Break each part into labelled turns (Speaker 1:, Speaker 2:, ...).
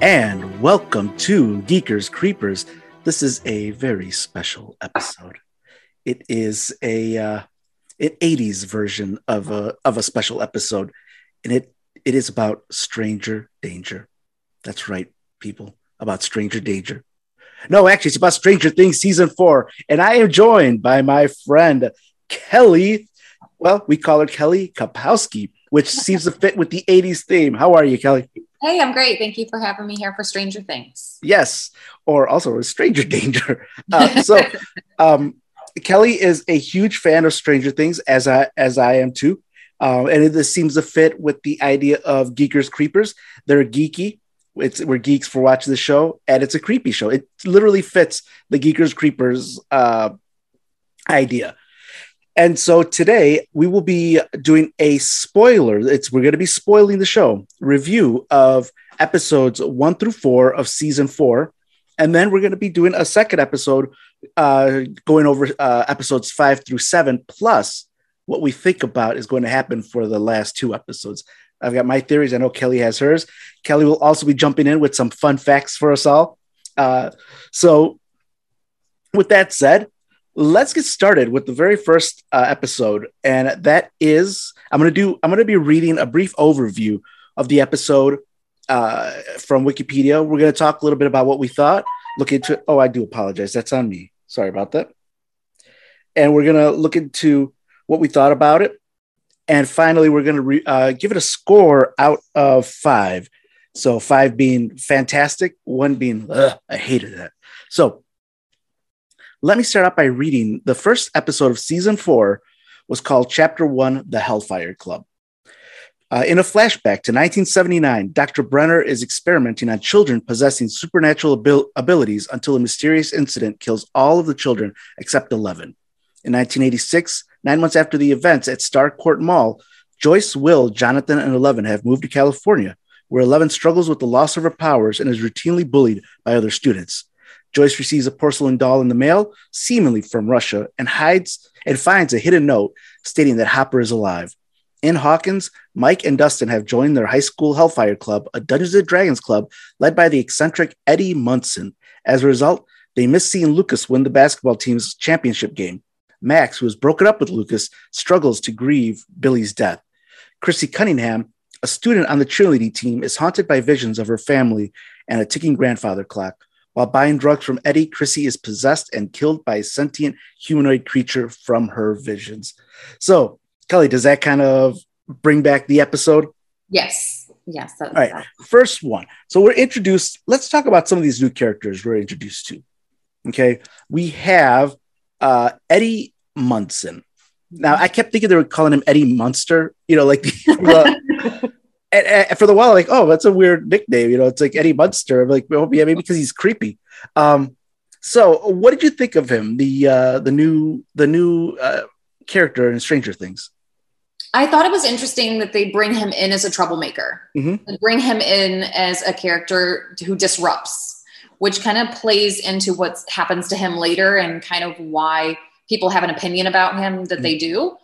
Speaker 1: and welcome to Geekers Creepers. This is a very special episode. It is a uh, an 80s version of a of a special episode, and it it is about stranger danger. That's right, people, about stranger danger. No, actually, it's about Stranger Things season four, and I am joined by my friend Kelly. Well, we call her Kelly Kapowski, which seems to fit with the 80s theme. How are you, Kelly?
Speaker 2: Hey, I'm great. Thank you for having me here for Stranger Things.
Speaker 1: Yes, or also Stranger Danger. Uh, so, um, Kelly is a huge fan of Stranger Things, as I as I am too, um, and it, this seems to fit with the idea of Geekers Creepers. They're geeky. It's we're geeks for watching the show, and it's a creepy show. It literally fits the Geekers Creepers uh, idea. And so today we will be doing a spoiler. It's we're going to be spoiling the show review of episodes one through four of season four, and then we're going to be doing a second episode, uh, going over uh, episodes five through seven, plus what we think about is going to happen for the last two episodes. I've got my theories. I know Kelly has hers. Kelly will also be jumping in with some fun facts for us all. Uh, so, with that said, let's get started with the very first uh, episode, and that is I'm gonna do I'm gonna be reading a brief overview of the episode uh, from Wikipedia. We're gonna talk a little bit about what we thought. Look into oh, I do apologize. That's on me. Sorry about that. And we're gonna look into what we thought about it, and finally, we're gonna re- uh, give it a score out of five. So five being fantastic, one being I hated that. So let me start out by reading the first episode of season four was called Chapter One The Hellfire Club. Uh, in a flashback to 1979, Dr. Brenner is experimenting on children possessing supernatural abil- abilities until a mysterious incident kills all of the children except 11. In 1986, nine months after the events at Starcourt Mall, Joyce, Will, Jonathan, and Eleven have moved to California, where Eleven struggles with the loss of her powers and is routinely bullied by other students. Joyce receives a porcelain doll in the mail, seemingly from Russia, and hides and finds a hidden note stating that Hopper is alive. In Hawkins, Mike and Dustin have joined their high school Hellfire Club, a Dungeons and Dragons club led by the eccentric Eddie Munson. As a result, they miss seeing Lucas win the basketball team's championship game. Max, who has broken up with Lucas, struggles to grieve Billy's death. Chrissy Cunningham, a student on the cheerleading team, is haunted by visions of her family and a ticking grandfather clock. While buying drugs from Eddie, Chrissy is possessed and killed by a sentient humanoid creature from her visions. So, Kelly, does that kind of bring back the episode?
Speaker 2: Yes. Yes.
Speaker 1: All right. That. First one. So we're introduced. Let's talk about some of these new characters we're introduced to. Okay. We have uh, Eddie Munson. Now, I kept thinking they were calling him Eddie Munster, you know, like the, and, and, for the while, like, oh, that's a weird nickname. You know, it's like Eddie Munster. I'm like, well, yeah, maybe because he's creepy. Um, so, what did you think of him? The uh, the new the new uh, character in Stranger Things.
Speaker 2: I thought it was interesting that they bring him in as a troublemaker, mm-hmm. bring him in as a character who disrupts, which kind of plays into what happens to him later and kind of why people have an opinion about him that mm-hmm. they do.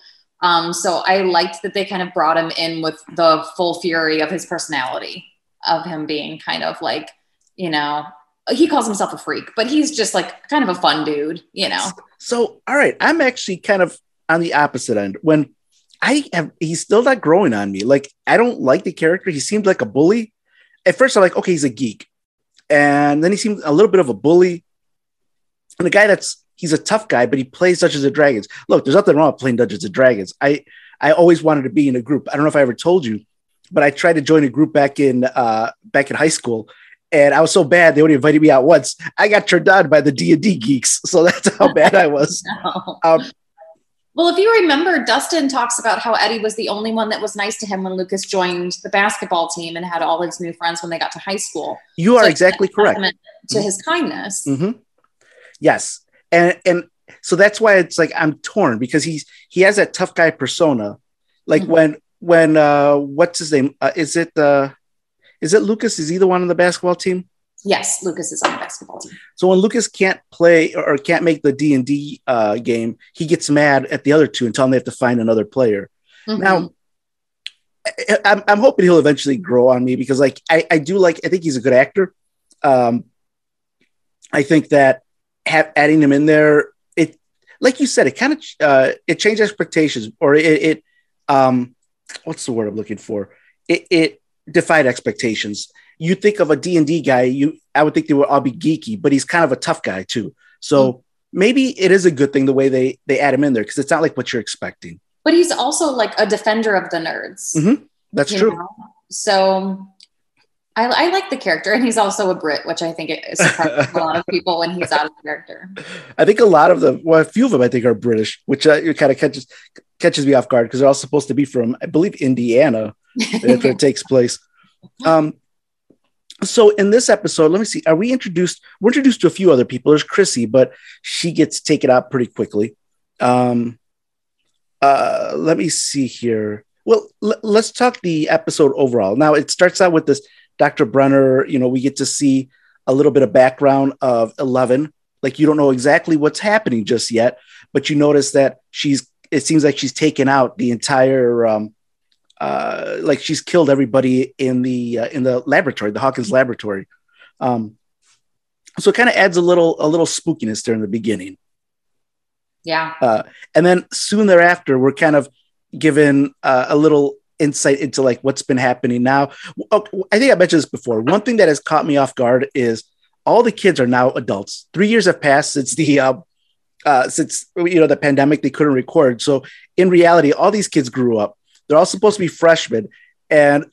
Speaker 2: Um, so I liked that they kind of brought him in with the full fury of his personality, of him being kind of like, you know, he calls himself a freak, but he's just like kind of a fun dude, you know.
Speaker 1: So, all right, I'm actually kind of on the opposite end. When I have, he's still not growing on me. Like, I don't like the character. He seemed like a bully. At first, I'm like, okay, he's a geek, and then he seemed a little bit of a bully. And the guy that's he's a tough guy, but he plays Dungeons and Dragons. Look, there's nothing wrong with playing Dungeons and Dragons. I I always wanted to be in a group. I don't know if I ever told you, but I tried to join a group back in uh, back in high school, and I was so bad they only invited me out once. I got turned on by the D and D geeks, so that's how bad I was. no. um,
Speaker 2: well, if you remember, Dustin talks about how Eddie was the only one that was nice to him when Lucas joined the basketball team and had all his new friends when they got to high school.
Speaker 1: You are so exactly correct. To
Speaker 2: his kindness.
Speaker 1: Mm-hmm. Yes, and and so that's why it's like I'm torn because he's he has that tough guy persona. Like mm-hmm. when when uh what's his name? Uh, is it uh is it Lucas? Is he the one on the basketball team?
Speaker 2: Yes, Lucas is on the basketball team.
Speaker 1: So when Lucas can't play or can't make the D and D uh, game, he gets mad at the other two and tell them they have to find another player. Mm-hmm. Now, I'm, I'm hoping he'll eventually grow on me because like I, I do like I think he's a good actor. Um, I think that ha- adding him in there, it like you said, it kind of uh, it changed expectations or it, it um, what's the word I'm looking for? It, it defied expectations. You think of a D and D guy, you I would think they would all be geeky, but he's kind of a tough guy too. So mm-hmm. maybe it is a good thing the way they they add him in there because it's not like what you're expecting.
Speaker 2: But he's also like a defender of the nerds.
Speaker 1: Mm-hmm. That's true. Know?
Speaker 2: So I, I, like the character, and he's also a Brit, which I think is a lot of people when he's out of character.
Speaker 1: I think a lot of them, well, a few of them, I think, are British, which uh, kind of catches catches me off guard because they're all supposed to be from, I believe, Indiana, if it takes place. Um, so in this episode, let me see. Are we introduced? We're introduced to a few other people. There's Chrissy, but she gets taken out pretty quickly. Um, uh, let me see here. Well, l- let's talk the episode overall. Now it starts out with this Dr. Brenner. You know, we get to see a little bit of background of Eleven. Like you don't know exactly what's happening just yet, but you notice that she's. It seems like she's taken out the entire um, uh, like she's killed everybody in the uh, in the laboratory, the Hawkins laboratory. Um, so it kind of adds a little a little spookiness there in the beginning.
Speaker 2: Yeah.
Speaker 1: Uh, and then soon thereafter, we're kind of given uh, a little insight into like what's been happening now. Oh, I think I mentioned this before. One thing that has caught me off guard is all the kids are now adults. Three years have passed since the uh, uh, since you know the pandemic. They couldn't record, so in reality, all these kids grew up. They're all supposed to be freshmen, and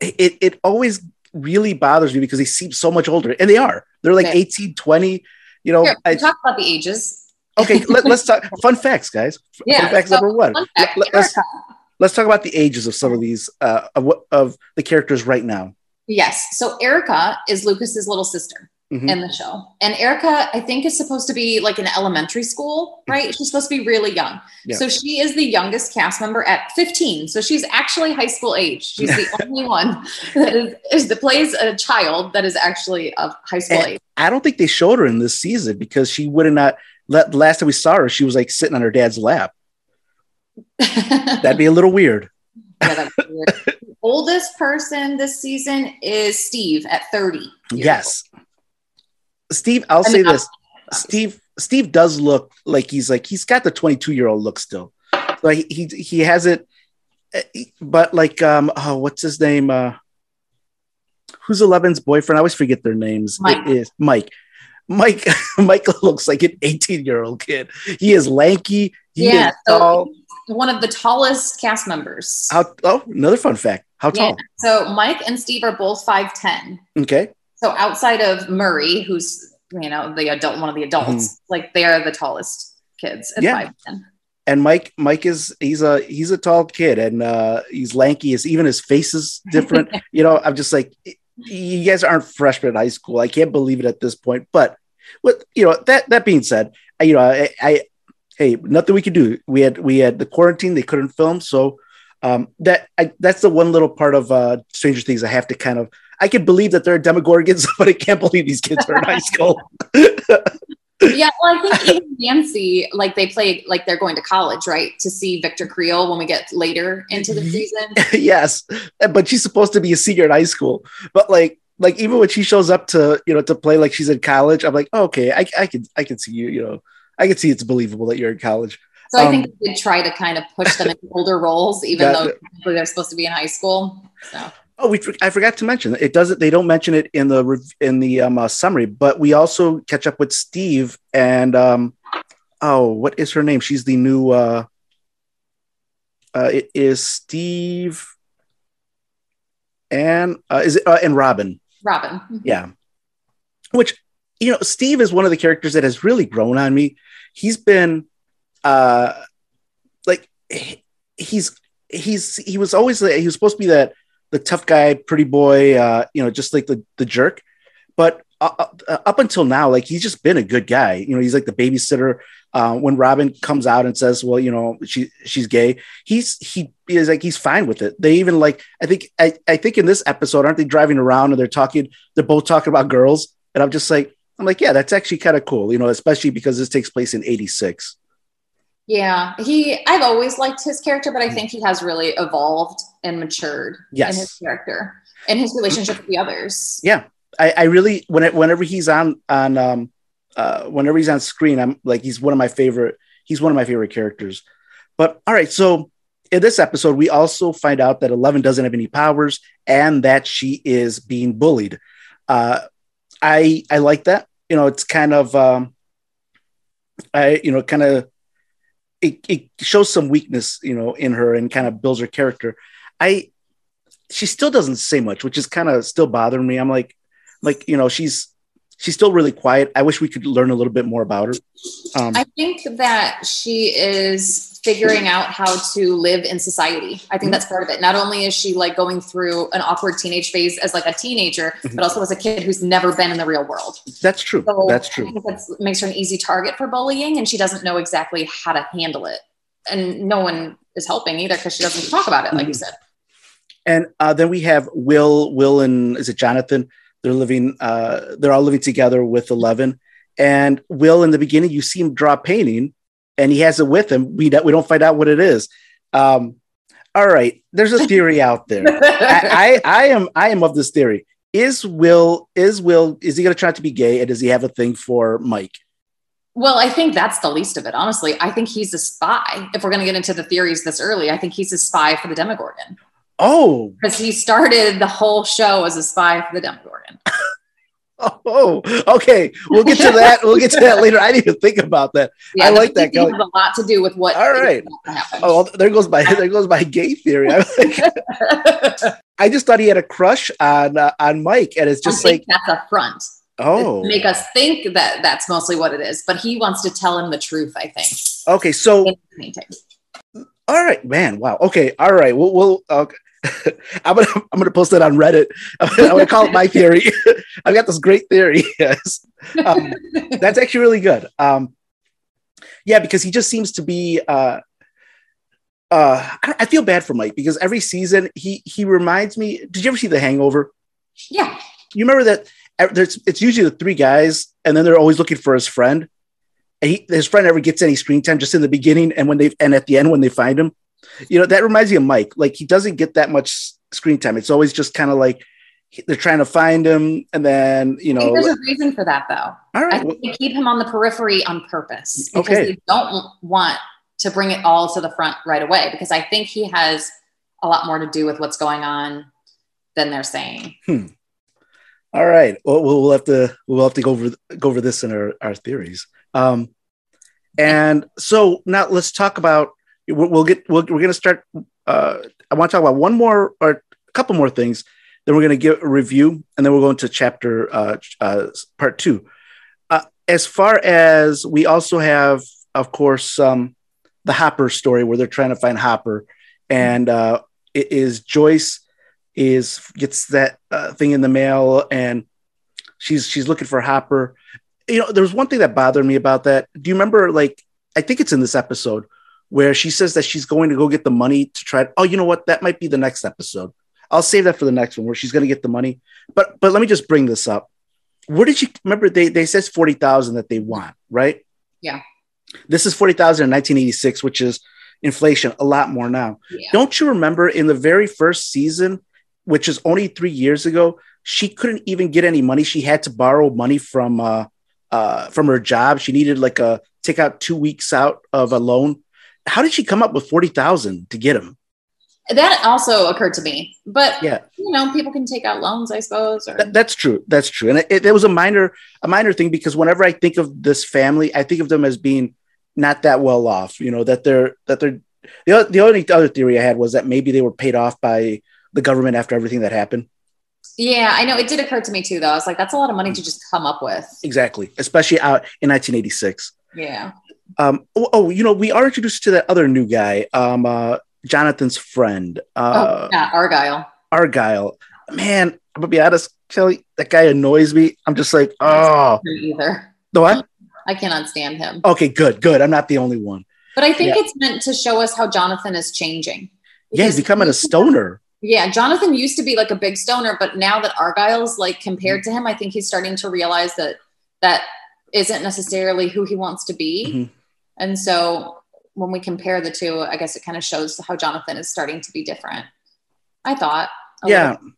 Speaker 1: it it always really bothers me because they seem so much older, and they are. They're like okay. 18, 20. You know,
Speaker 2: Here, I talk about the ages.
Speaker 1: Okay, let, us talk fun facts, guys. Yeah, fun facts so, number one. Fact, let, us let's, talk about the ages of some of these uh, of, of the characters right now.
Speaker 2: Yes. So Erica is Lucas's little sister mm-hmm. in the show. And Erica, I think, is supposed to be like in elementary school, right? She's supposed to be really young. Yeah. So she is the youngest cast member at 15. So she's actually high school age. She's the only one that is, is that plays a child that is actually of high school and age.
Speaker 1: I don't think they showed her in this season because she would have not. Last time we saw her, she was like sitting on her dad's lap. That'd be a little weird. Yeah,
Speaker 2: weird. oldest person this season is Steve at 30.
Speaker 1: Yes. Steve, I'll I mean, say this. Steve Steve does look like he's like he's got the 22 year old look still. Like he he has it, but like um oh what's his name uh who's Eleven's boyfriend? I always forget their names. Mike. It is Mike. Mike Michael looks like an 18 year old kid. He is lanky. He yeah, is
Speaker 2: tall. One of the tallest cast members.
Speaker 1: How oh another fun fact. How tall? Yeah.
Speaker 2: So Mike and Steve are both 5'10.
Speaker 1: Okay.
Speaker 2: So outside of Murray, who's you know the adult, one of the adults, mm-hmm. like they are the tallest kids at yeah. five ten.
Speaker 1: And Mike, Mike is he's a he's a tall kid, and uh, he's lanky. His even his face is different. you know, I'm just like, you guys aren't freshmen in high school. I can't believe it at this point. But what you know that that being said, you know, I, I hey, nothing we could do. We had we had the quarantine; they couldn't film, so um, that I, that's the one little part of uh, Stranger Things I have to kind of I can believe that they're Demogorgons, but I can't believe these kids are in high school.
Speaker 2: yeah, well, I think even Nancy, like they play, like they're going to college, right? To see Victor Creel when we get later into the season.
Speaker 1: yes, but she's supposed to be a senior in high school. But like, like even when she shows up to you know to play like she's in college, I'm like, oh, okay, I, I can I can see you. You know, I can see it's believable that you're in college.
Speaker 2: So I think um, they try to kind of push them into older roles, even though they're supposed to be in high school. So
Speaker 1: Oh, we I forgot to mention it. Doesn't they don't mention it in the in the um, uh, summary, but we also catch up with Steve and um, oh, what is her name? She's the new. Uh, uh, it is Steve and uh, is it uh, and Robin.
Speaker 2: Robin. Mm-hmm.
Speaker 1: Yeah, which you know, Steve is one of the characters that has really grown on me. He's been uh, like he's he's he was always he was supposed to be that the tough guy, pretty boy, uh, you know, just like the the jerk. But uh, uh, up until now, like he's just been a good guy. You know, he's like the babysitter. Uh, when Robin comes out and says, "Well, you know, she she's gay," he's he is like he's fine with it. They even like I think I, I think in this episode, aren't they driving around and they're talking? They're both talking about girls, and I'm just like, I'm like, yeah, that's actually kind of cool. You know, especially because this takes place in '86.
Speaker 2: Yeah, he. I've always liked his character, but I think he has really evolved and matured
Speaker 1: yes.
Speaker 2: in his character and his relationship with the others.
Speaker 1: Yeah. I, I really when it, whenever he's on on um uh whenever he's on screen, I'm like he's one of my favorite he's one of my favorite characters. But all right, so in this episode, we also find out that Eleven doesn't have any powers and that she is being bullied. Uh, I I like that. You know, it's kind of um, I you know kind of it, it shows some weakness you know in her and kind of builds her character. I she still doesn't say much, which is kind of still bothering me. I'm like like you know she's she's still really quiet. I wish we could learn a little bit more about her.
Speaker 2: Um, I think that she is figuring out how to live in society. I think that's part of it. Not only is she like going through an awkward teenage phase as like a teenager, mm-hmm. but also as a kid who's never been in the real world.
Speaker 1: That's true. So that's true.
Speaker 2: That makes her an easy target for bullying, and she doesn't know exactly how to handle it. And no one is helping either because she doesn't talk about it, like mm-hmm. you said.
Speaker 1: And uh, then we have Will, Will, and is it Jonathan? They're living. Uh, they're all living together with Eleven. And Will, in the beginning, you see him draw painting and he has it with him. We don't, we don't find out what it is. Um, all right, there's a theory out there. I, I, I am I am of this theory. Is Will is Will is he going to try to be gay, and does he have a thing for Mike?
Speaker 2: Well, I think that's the least of it. Honestly, I think he's a spy. If we're going to get into the theories this early, I think he's a spy for the Demogorgon.
Speaker 1: Oh,
Speaker 2: because he started the whole show as a spy for the Demogorgon.
Speaker 1: Oh, okay. We'll get to that. We'll get to that later. I didn't even think about that. Yeah, I like that.
Speaker 2: Has a lot to do with what.
Speaker 1: All right. Oh, there goes my there goes my gay theory. I, like, I just thought he had a crush on uh, on Mike, and it's just like
Speaker 2: that's a front.
Speaker 1: Oh,
Speaker 2: make us think that that's mostly what it is, but he wants to tell him the truth. I think.
Speaker 1: Okay, so. All right, man. Wow. Okay. All right. We'll. we'll okay. I'm gonna I'm gonna post it on Reddit. I'm gonna, I'm gonna call it my theory. I've got this great theory. Yes, um, that's actually really good. Um, yeah, because he just seems to be. Uh, uh, I, I, feel bad for Mike because every season he he reminds me. Did you ever see The Hangover?
Speaker 2: Yeah.
Speaker 1: You remember that? Uh, there's it's usually the three guys, and then they're always looking for his friend. And he, his friend never gets any screen time, just in the beginning, and when they and at the end when they find him you know, that reminds me of Mike. Like he doesn't get that much screen time. It's always just kind of like they're trying to find him, and then you know.
Speaker 2: there's a reason for that, though.
Speaker 1: All right,
Speaker 2: I think they keep him on the periphery on purpose because
Speaker 1: okay.
Speaker 2: they don't want to bring it all to the front right away. Because I think he has a lot more to do with what's going on than they're saying.
Speaker 1: Hmm. All right. Well, we'll have to we'll have to go over go over this in our, our theories. Um, and so now let's talk about we'll, get we are going to start. Uh, I want to talk about one more or a couple more things. Then we're going to give a review, and then we'll go into chapter uh, uh, part two. Uh, as far as we also have, of course, um, the Hopper story where they're trying to find Hopper, and uh, it is Joyce is gets that uh, thing in the mail, and she's she's looking for Hopper. You know, there's one thing that bothered me about that. Do you remember? Like, I think it's in this episode where she says that she's going to go get the money to try. Oh, you know what? That might be the next episode. I'll save that for the next one where she's going to get the money. But but let me just bring this up. Where did she remember? They they says forty thousand that they want, right?
Speaker 2: Yeah.
Speaker 1: This is forty thousand in nineteen eighty six, which is inflation, a lot more now. Yeah. Don't you remember in the very first season, which is only three years ago, she couldn't even get any money. She had to borrow money from uh, uh, from her job. She needed like a take out two weeks out of a loan how did she come up with 40,000 to get him?
Speaker 2: That also occurred to me, but
Speaker 1: yeah,
Speaker 2: you know, people can take out loans, I suppose. Or...
Speaker 1: That, that's true. That's true. And it, it, was a minor, a minor thing because whenever I think of this family, I think of them as being not that well off. You know that they're that they're the the only other theory I had was that maybe they were paid off by the government after everything that happened.
Speaker 2: Yeah, I know. It did occur to me too, though. I was like, that's a lot of money to just come up with.
Speaker 1: Exactly, especially out in 1986.
Speaker 2: Yeah.
Speaker 1: Um, oh, oh, you know, we are introduced to that other new guy, um, uh, Jonathan's friend. Uh,
Speaker 2: oh, yeah, Argyle.
Speaker 1: Argyle. Man, I'm gonna be honest, Kelly, that guy annoys me. I'm just like, oh,
Speaker 2: either.
Speaker 1: The what?
Speaker 2: I cannot stand him.
Speaker 1: Okay, good, good. I'm not the only one.
Speaker 2: But I think yeah. it's meant to show us how Jonathan is changing.
Speaker 1: Yeah, he's becoming a stoner.
Speaker 2: Yeah, Jonathan used to be like a big stoner, but now that Argyle's like compared to him, I think he's starting to realize that that isn't necessarily who he wants to be. Mm-hmm. And so when we compare the two, I guess it kind of shows how Jonathan is starting to be different. I thought.
Speaker 1: Yeah. Little.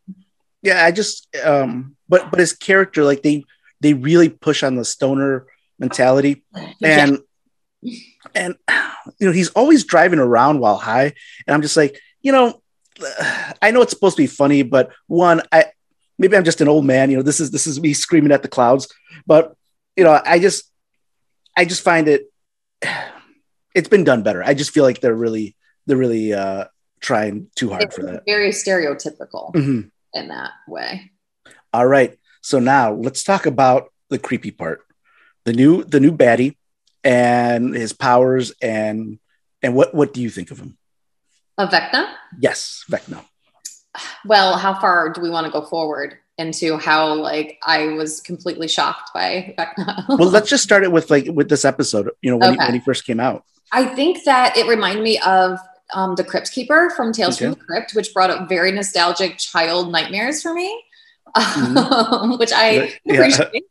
Speaker 1: Yeah, I just um but but his character like they they really push on the stoner mentality and yeah. and you know he's always driving around while high and I'm just like, you know, I know it's supposed to be funny, but one I maybe I'm just an old man, you know, this is this is me screaming at the clouds, but you know, I just I just find it it's been done better. I just feel like they're really they're really uh trying too hard it's for that.
Speaker 2: Very stereotypical mm-hmm. in that way.
Speaker 1: All right. So now let's talk about the creepy part. The new the new baddie and his powers and and what what do you think of him?
Speaker 2: Of Vecna?
Speaker 1: Yes, Vecna.
Speaker 2: Well, how far do we want to go forward into how like I was completely shocked by Vecna?
Speaker 1: well, let's just start it with like with this episode. You know, when, okay. he, when he first came out.
Speaker 2: I think that it reminded me of um, the Crypt Keeper from Tales okay. from the Crypt, which brought up very nostalgic child nightmares for me, mm-hmm. which I appreciate.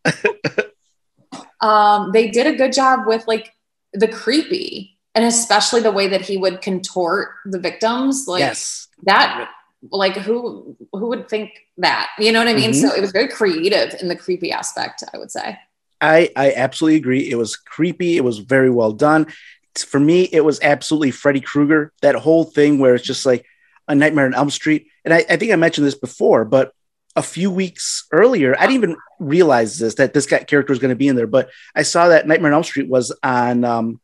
Speaker 2: um, they did a good job with like the creepy, and especially the way that he would contort the victims. Like yes. that, like who who would think that? You know what I mean? Mm-hmm. So it was very creative in the creepy aspect. I would say.
Speaker 1: I, I absolutely agree. It was creepy. It was very well done for me, it was absolutely Freddy Krueger. That whole thing where it's just like a Nightmare on Elm Street. And I, I think I mentioned this before, but a few weeks earlier, I didn't even realize this that this guy character was going to be in there. But I saw that Nightmare on Elm Street was on, um,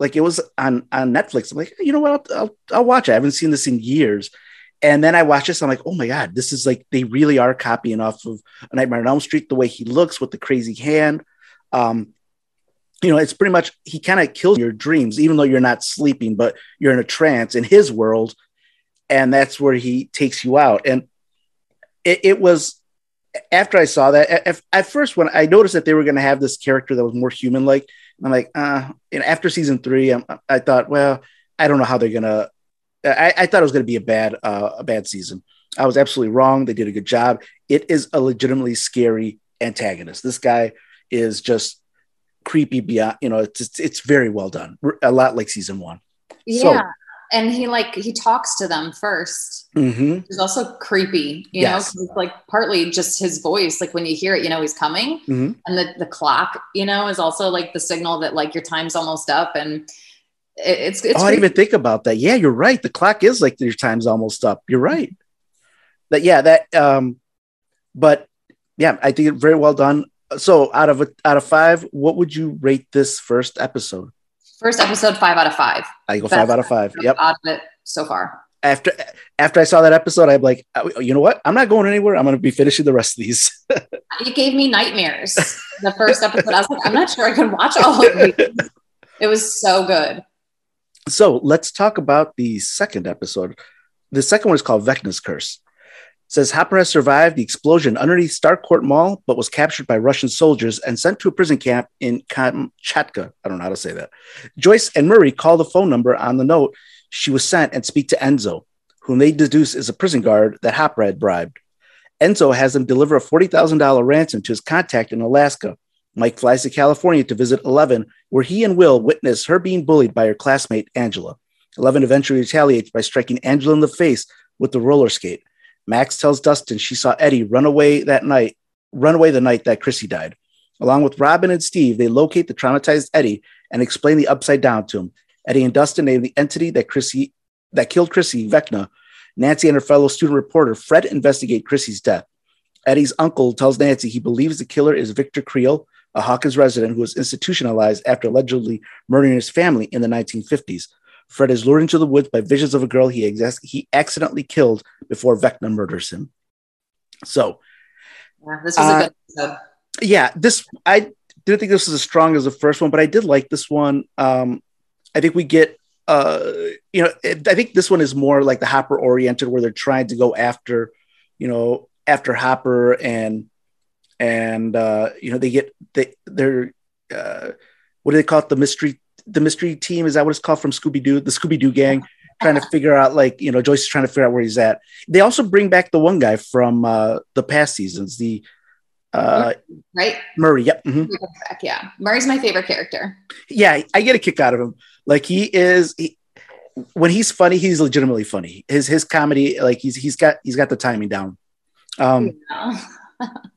Speaker 1: like it was on on Netflix. I'm like, you know what? I'll, I'll, I'll watch it. I haven't seen this in years. And then I watched this. I'm like, oh my god, this is like they really are copying off of a Nightmare on Elm Street. The way he looks with the crazy hand. Um, you know, it's pretty much he kind of kills your dreams, even though you're not sleeping, but you're in a trance in his world, and that's where he takes you out. And it, it was after I saw that at, at, first when I noticed that they were going to have this character that was more human like, I'm like, uh, and after season three, I'm, i thought, well, I don't know how they're gonna. I, I thought it was going to be a bad uh, a bad season. I was absolutely wrong. They did a good job. It is a legitimately scary antagonist. This guy is just creepy beyond you know it's it's very well done a lot like season one
Speaker 2: yeah so, and he like he talks to them 1st mm-hmm. He's also creepy, you yes. know. It's like partly just his voice. Like when you hear it, you know he's coming, mm-hmm. and the the clock, you know, is also like the signal that like your time's almost up. And it, it's it's.
Speaker 1: Oh, I didn't even think about that. Yeah, you're right. The clock is like your time's almost up. You're right. That yeah, that um, but yeah, I think it very well done so out of a, out of five, what would you rate this first episode?
Speaker 2: First episode, five out of five.
Speaker 1: I go Best five out of five. Yep.
Speaker 2: Out of it so far.
Speaker 1: After after I saw that episode, I'm like, uh, you know what? I'm not going anywhere. I'm going to be finishing the rest of these.
Speaker 2: it gave me nightmares. The first episode, I was like, I'm not sure I can watch all of these. It was so good.
Speaker 1: So let's talk about the second episode. The second one is called Vecna's Curse says Hopper has survived the explosion underneath Starcourt Mall, but was captured by Russian soldiers and sent to a prison camp in Kamchatka. I don't know how to say that. Joyce and Murray call the phone number on the note she was sent and speak to Enzo, whom they deduce is a prison guard that Hopper had bribed. Enzo has them deliver a $40,000 ransom to his contact in Alaska. Mike flies to California to visit Eleven, where he and Will witness her being bullied by her classmate Angela. Eleven eventually retaliates by striking Angela in the face with the roller skate. Max tells Dustin she saw Eddie run away that night, run away the night that Chrissy died. Along with Robin and Steve, they locate the traumatized Eddie and explain the upside down to him. Eddie and Dustin name the entity that Chrissy that killed Chrissy, Vecna. Nancy and her fellow student reporter Fred investigate Chrissy's death. Eddie's uncle tells Nancy he believes the killer is Victor Creel, a Hawkins resident who was institutionalized after allegedly murdering his family in the 1950s. Fred is lured into the woods by visions of a girl he, ex- he accidentally killed before Vecna murders him. So,
Speaker 2: yeah, this was uh, a good episode.
Speaker 1: Yeah, this I didn't think this was as strong as the first one, but I did like this one. Um, I think we get, uh, you know, it, I think this one is more like the Hopper oriented, where they're trying to go after, you know, after Hopper and and uh, you know they get they they're uh, what do they call it the mystery the mystery team is that what it's called from Scooby Doo, the Scooby Doo gang, trying to figure out like you know Joyce is trying to figure out where he's at. They also bring back the one guy from uh, the past seasons, the uh,
Speaker 2: right
Speaker 1: Murray. Yep.
Speaker 2: Mm-hmm. Yeah, Murray's my favorite character.
Speaker 1: Yeah, I get a kick out of him. Like he is. He, when he's funny, he's legitimately funny. His his comedy, like he's he's got he's got the timing down. Um,
Speaker 2: yeah.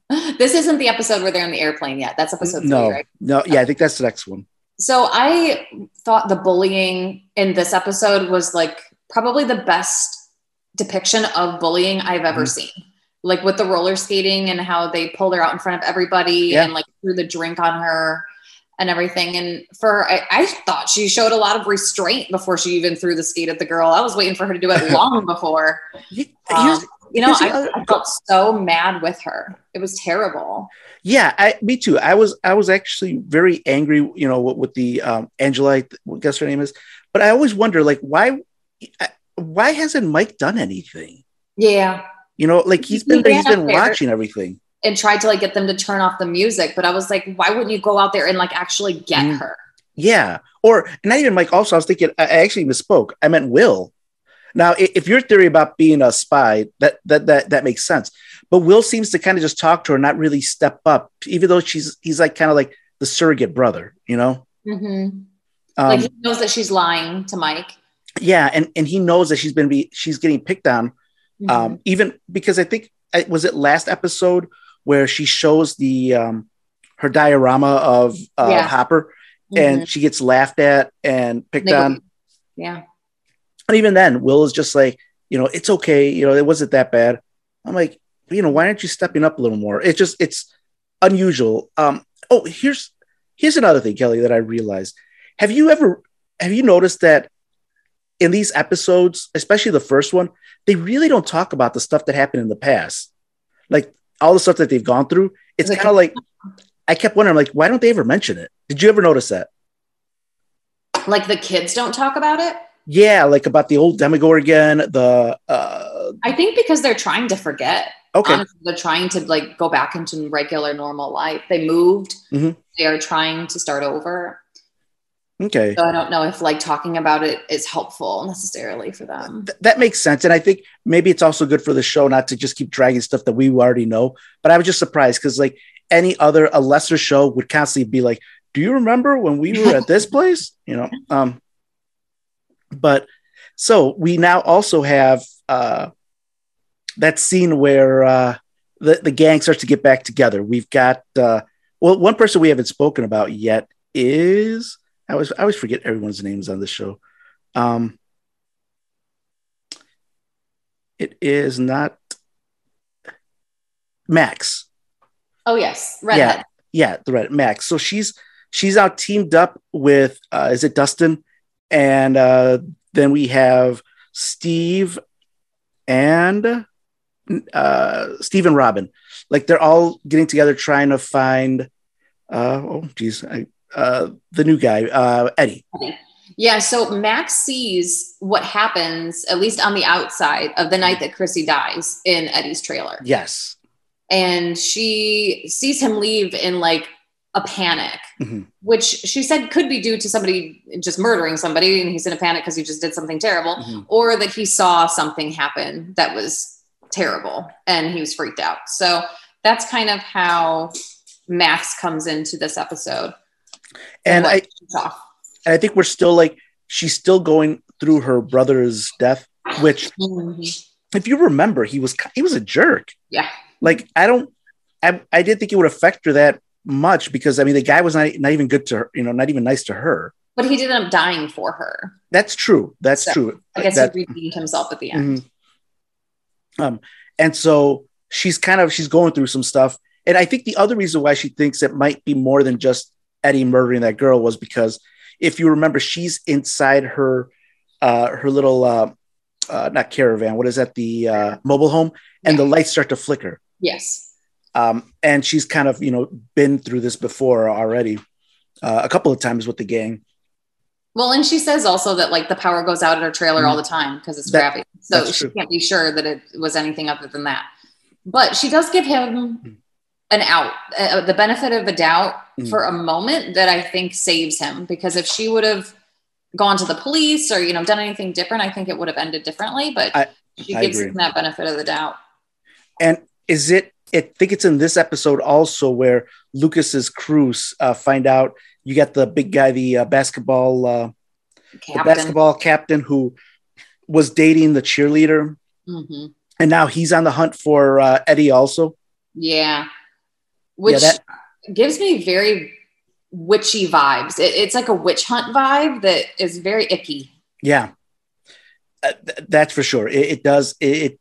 Speaker 2: this isn't the episode where they're in the airplane yet. That's episode
Speaker 1: no,
Speaker 2: three, right?
Speaker 1: No, yeah, I think that's the next one.
Speaker 2: So I thought the bullying in this episode was like probably the best depiction of bullying I've ever mm-hmm. seen. Like with the roller skating and how they pulled her out in front of everybody yeah. and like threw the drink on her and everything. And for I, I, thought she showed a lot of restraint before she even threw the skate at the girl. I was waiting for her to do it long before. Um, you know, I, I, felt so mad with her. It was terrible.
Speaker 1: Yeah, I, me too. I was I was actually very angry. You know, with, with the um, Angela, I guess her name is. But I always wonder, like, why why hasn't Mike done anything?
Speaker 2: Yeah,
Speaker 1: you know, like he's been he has been watching everything
Speaker 2: and tried to like get them to turn off the music. But I was like, why wouldn't you go out there and like actually get mm. her?
Speaker 1: Yeah, or not even Mike. Also, I was thinking I actually misspoke. I meant Will now, if your theory about being a spy, that that that that makes sense. But Will seems to kind of just talk to her, not really step up, even though she's he's like kind of like the surrogate brother, you know.
Speaker 2: Mm-hmm. Um, like he knows that she's lying to Mike.
Speaker 1: Yeah, and and he knows that she's been be she's getting picked on, mm-hmm. um, even because I think was it last episode where she shows the um, her diorama of uh, yeah. Hopper, mm-hmm. and she gets laughed at and picked on.
Speaker 2: Yeah
Speaker 1: and even then, Will is just like, you know, it's okay. You know, it wasn't that bad. I'm like, you know, why aren't you stepping up a little more? It's just, it's unusual. Um, oh, here's here's another thing, Kelly, that I realized. Have you ever have you noticed that in these episodes, especially the first one, they really don't talk about the stuff that happened in the past, like all the stuff that they've gone through. It's kind of like I kept wondering, like, why don't they ever mention it? Did you ever notice that?
Speaker 2: Like the kids don't talk about it
Speaker 1: yeah, like about the old Demogorgon, the. Uh,
Speaker 2: I think because they're trying to forget.
Speaker 1: Okay.
Speaker 2: Honestly, they're trying to like go back into regular normal life. They moved.
Speaker 1: Mm-hmm.
Speaker 2: They are trying to start over.
Speaker 1: Okay.
Speaker 2: So I don't know if like talking about it is helpful necessarily for them.
Speaker 1: Th- that makes sense. And I think maybe it's also good for the show not to just keep dragging stuff that we already know. But I was just surprised because like any other a lesser show would constantly be like, Do you remember when we were at this place? You know? Um but so we now also have uh, that scene where uh, the, the gang starts to get back together. We've got, uh, well, one person we haven't spoken about yet is, I always, I always forget everyone's names on this show. Um, it is not Max.
Speaker 2: Oh yes, redhead.
Speaker 1: Yeah, yeah, the red Max. So she's she's out teamed up with uh, is it Dustin and uh, then we have Steve and uh, Steve and Robin. Like they're all getting together trying to find. Uh, oh, geez, I, uh, the new guy, uh, Eddie.
Speaker 2: Yeah, so Max sees what happens, at least on the outside, of the night that Chrissy dies in Eddie's trailer.
Speaker 1: Yes.
Speaker 2: And she sees him leave in like a panic, mm-hmm. which she said could be due to somebody just murdering somebody and he's in a panic because he just did something terrible, mm-hmm. or that he saw something happen that was terrible and he was freaked out. So that's kind of how Max comes into this episode.
Speaker 1: And, and I, and I think we're still like, she's still going through her brother's death, which, mm-hmm. if you remember, he was he was a jerk.
Speaker 2: Yeah.
Speaker 1: Like I don't, I I didn't think it would affect her that much because I mean the guy was not, not even good to her, you know, not even nice to her.
Speaker 2: But he did end up dying for her.
Speaker 1: That's true. That's so, true.
Speaker 2: I guess
Speaker 1: that,
Speaker 2: he redeemed himself at the end.
Speaker 1: Mm-hmm. Um, and so she's kind of she's going through some stuff. And I think the other reason why she thinks it might be more than just Eddie murdering that girl was because if you remember, she's inside her uh, her little uh, uh, not caravan. What is that? The uh, mobile home, and yeah. the lights start to flicker.
Speaker 2: Yes.
Speaker 1: Um, and she's kind of, you know, been through this before already uh, a couple of times with the gang.
Speaker 2: Well, and she says also that like the power goes out at her trailer mm-hmm. all the time because it's that, crappy. So she true. can't be sure that it was anything other than that. But she does give him mm. an out, uh, the benefit of a doubt mm-hmm. for a moment that I think saves him because if she would have gone to the police or, you know, done anything different, I think it would have ended differently. But I, she gives him that benefit of the doubt.
Speaker 1: And is it I think it's in this episode also where Lucas's crews uh, find out you got the big guy, the uh, basketball, uh, captain. the basketball captain who was dating the cheerleader, mm-hmm. and now he's on the hunt for uh, Eddie also.
Speaker 2: Yeah, which yeah, that, gives me very witchy vibes. It, it's like a witch hunt vibe that is very icky.
Speaker 1: Yeah, uh, th- that's for sure. It, it does. It, it,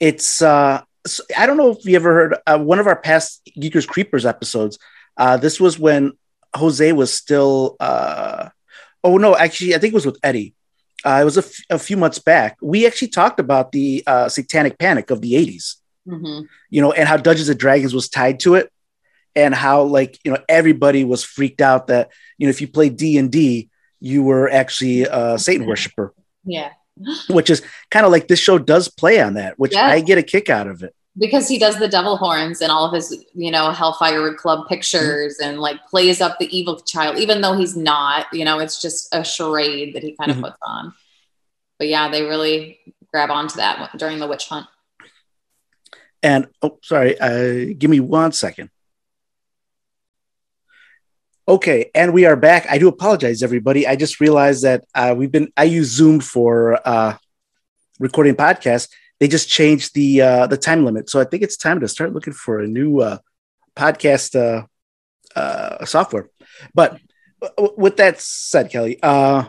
Speaker 1: it's. uh so I don't know if you ever heard uh, one of our past Geekers Creepers episodes. Uh, this was when Jose was still. Uh, oh no, actually, I think it was with Eddie. Uh, it was a, f- a few months back. We actually talked about the uh, Satanic Panic of the '80s. Mm-hmm. You know, and how Dungeons and Dragons was tied to it, and how like you know everybody was freaked out that you know if you played D and D, you were actually a Satan worshiper.
Speaker 2: Yeah.
Speaker 1: Which is kind of like this show does play on that, which yes. I get a kick out of it
Speaker 2: because he does the devil horns and all of his you know hellfire club pictures mm-hmm. and like plays up the evil child even though he's not you know it's just a charade that he kind of mm-hmm. puts on but yeah they really grab onto that during the witch hunt
Speaker 1: and oh sorry uh, give me one second okay and we are back i do apologize everybody i just realized that uh, we've been i use zoom for uh, recording podcasts they just changed the uh, the time limit. So I think it's time to start looking for a new uh, podcast uh, uh, software. But with that said, Kelly, uh,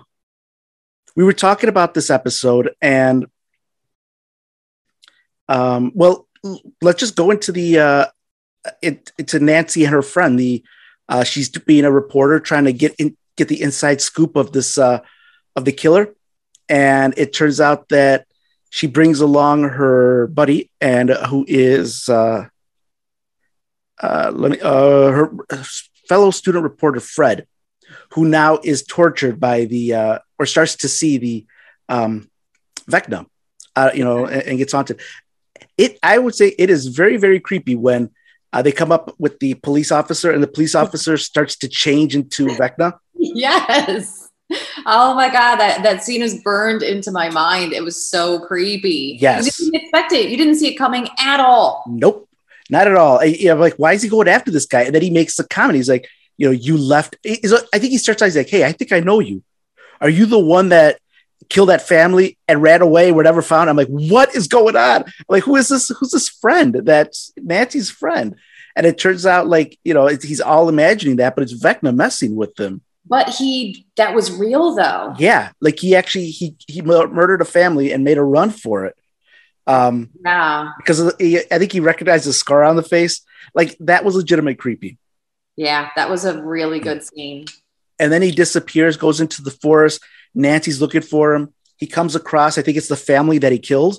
Speaker 1: we were talking about this episode, and um, well, let's just go into the uh, it, into Nancy and her friend. The uh, she's being a reporter trying to get in, get the inside scoop of this uh, of the killer, and it turns out that she brings along her buddy and uh, who is uh, uh, let me uh, her fellow student reporter Fred, who now is tortured by the uh, or starts to see the um, Vecna, uh, you know, and, and, gets haunted. It I would say it is very very creepy when uh, they come up with the police officer and the police officer starts to change into Vecna.
Speaker 2: Yes oh my god, that that scene is burned into my mind. It was so creepy.
Speaker 1: Yes,
Speaker 2: you didn't expect it. You didn't see it coming at all.
Speaker 1: Nope, not at all. I, you know, like why is he going after this guy? And then he makes the comment. He's like, you know, you left. I think he starts out. He's like, hey, I think I know you. Are you the one that killed that family and ran away? Whatever found. I'm like, what is going on? I'm like, who is this? Who's this friend? That's Nancy's friend. And it turns out, like, you know, he's all imagining that, but it's Vecna messing with them.
Speaker 2: But he that was real though.
Speaker 1: Yeah, like he actually he he murdered a family and made a run for it. Um,
Speaker 2: yeah,
Speaker 1: because he, I think he recognized the scar on the face. Like that was legitimate creepy.
Speaker 2: Yeah, that was a really good scene.
Speaker 1: And then he disappears, goes into the forest. Nancy's looking for him. He comes across, I think it's the family that he killed.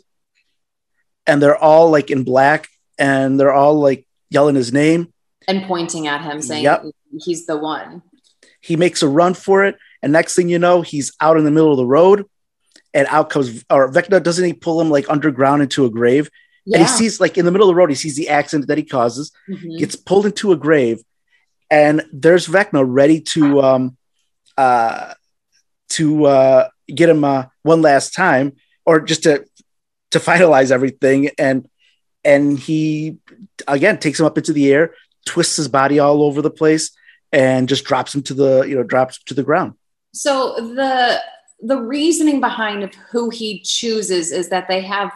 Speaker 1: And they're all like in black and they're all like yelling his name
Speaker 2: and pointing at him, saying yep. he's the one.
Speaker 1: He makes a run for it, and next thing you know, he's out in the middle of the road, and out comes or Vecna. Doesn't he pull him like underground into a grave? Yeah. And he sees like in the middle of the road, he sees the accident that he causes, mm-hmm. gets pulled into a grave, and there's Vecna ready to um uh to uh get him uh one last time or just to to finalize everything. And and he again takes him up into the air twists his body all over the place and just drops him to the you know drops to the ground.
Speaker 2: So the the reasoning behind of who he chooses is that they have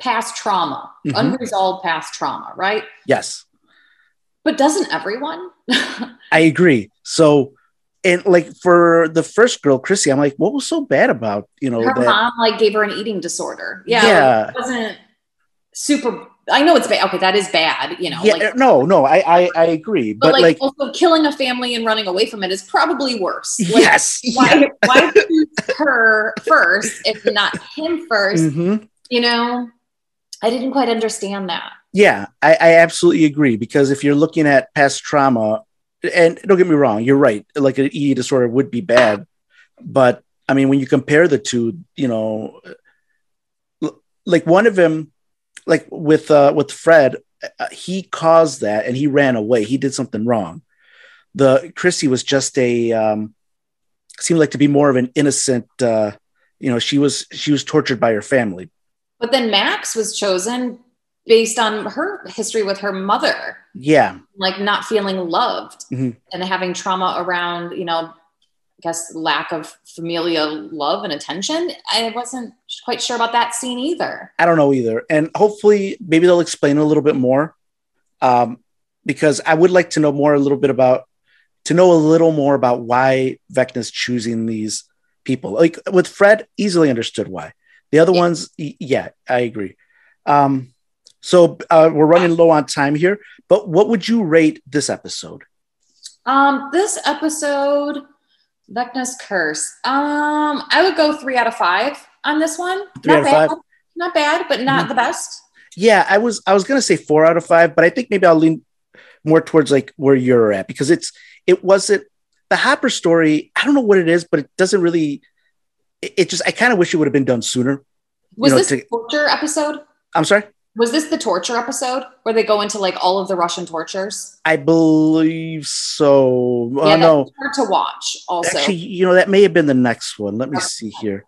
Speaker 2: past trauma mm-hmm. unresolved past trauma right?
Speaker 1: Yes.
Speaker 2: But doesn't everyone?
Speaker 1: I agree. So and like for the first girl chrissy i'm like what was so bad about you know
Speaker 2: her that- mom like gave her an eating disorder yeah, yeah. Like, wasn't super I know it's bad. Okay, that is bad. You know.
Speaker 1: Yeah. Like, no, no, I, I, I agree. But, but like, like,
Speaker 2: also killing a family and running away from it is probably worse.
Speaker 1: Like, yes.
Speaker 2: Why? Yeah. Why her first if not him 1st mm-hmm. You know, I didn't quite understand that.
Speaker 1: Yeah, I, I absolutely agree because if you're looking at past trauma, and don't get me wrong, you're right. Like an eating disorder would be bad, but I mean, when you compare the two, you know, like one of them like with uh with Fred, uh, he caused that and he ran away. He did something wrong. The Chrissy was just a um, seemed like to be more of an innocent. Uh, you know, she was she was tortured by her family.
Speaker 2: But then Max was chosen based on her history with her mother.
Speaker 1: Yeah,
Speaker 2: like not feeling loved mm-hmm. and having trauma around you know I guess lack of familial love and attention. I wasn't quite sure about that scene either.
Speaker 1: I don't know either. And hopefully, maybe they'll explain a little bit more, um, because I would like to know more a little bit about to know a little more about why Vecna's choosing these people. Like with Fred, easily understood why. The other yeah. ones, yeah, I agree. Um, so uh, we're running low on time here, but what would you rate this episode?
Speaker 2: Um, this episode, Vecna's Curse. Um, I would go three out of five on this one. Three not bad. Five. Not bad, but not mm-hmm. the best.
Speaker 1: Yeah, I was I was gonna say four out of five, but I think maybe I'll lean more towards like where you're at because it's it wasn't the Hopper story. I don't know what it is, but it doesn't really. It, it just I kind of wish it would have been done sooner.
Speaker 2: Was you know, this to, torture episode?
Speaker 1: I'm sorry.
Speaker 2: Was this the torture episode where they go into like all of the Russian tortures?
Speaker 1: I believe so.
Speaker 2: Uh, yeah, uh, no. hard to watch. Also,
Speaker 1: actually, you know that may have been the next one. Let me see here.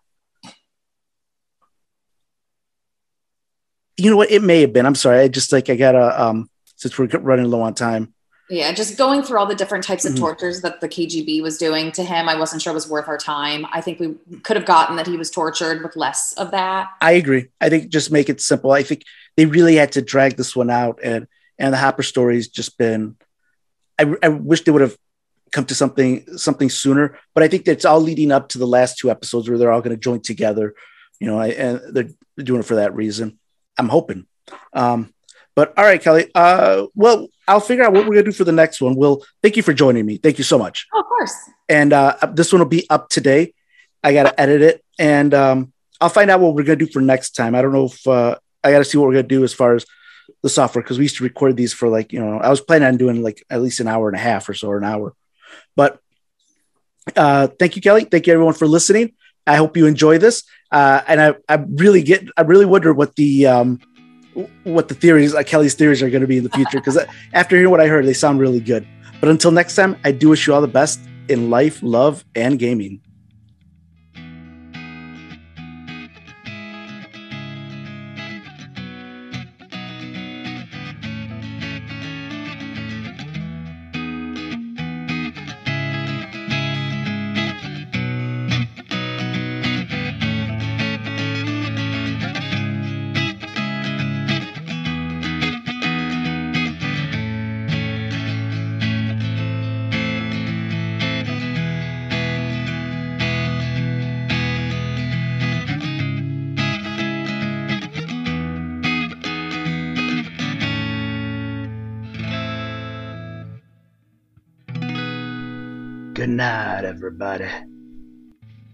Speaker 1: You know what? It may have been. I'm sorry. I just like I gotta um since we're running low on time.
Speaker 2: Yeah, just going through all the different types of mm-hmm. tortures that the KGB was doing to him, I wasn't sure it was worth our time. I think we could have gotten that he was tortured with less of that.
Speaker 1: I agree. I think just make it simple. I think they really had to drag this one out, and and the Hopper story's just been. I, I wish they would have come to something something sooner, but I think that's all leading up to the last two episodes where they're all going to join together. You know, and they're doing it for that reason. I'm hoping. Um, but all right, Kelly. Uh, well, I'll figure out what we're gonna do for the next one. Will thank you for joining me. Thank you so much.
Speaker 2: Oh, of course.
Speaker 1: And uh, this one will be up today. I gotta edit it, and um, I'll find out what we're gonna do for next time. I don't know if uh, I gotta see what we're gonna do as far as the software because we used to record these for like you know I was planning on doing like at least an hour and a half or so or an hour. But uh, thank you, Kelly. Thank you everyone for listening. I hope you enjoy this. Uh, and I, I really get I really wonder what the um, what the theories, uh, Kelly's theories, are going to be in the future. Because after hearing what I heard, they sound really good. But until next time, I do wish you all the best in life, love, and gaming. Everybody.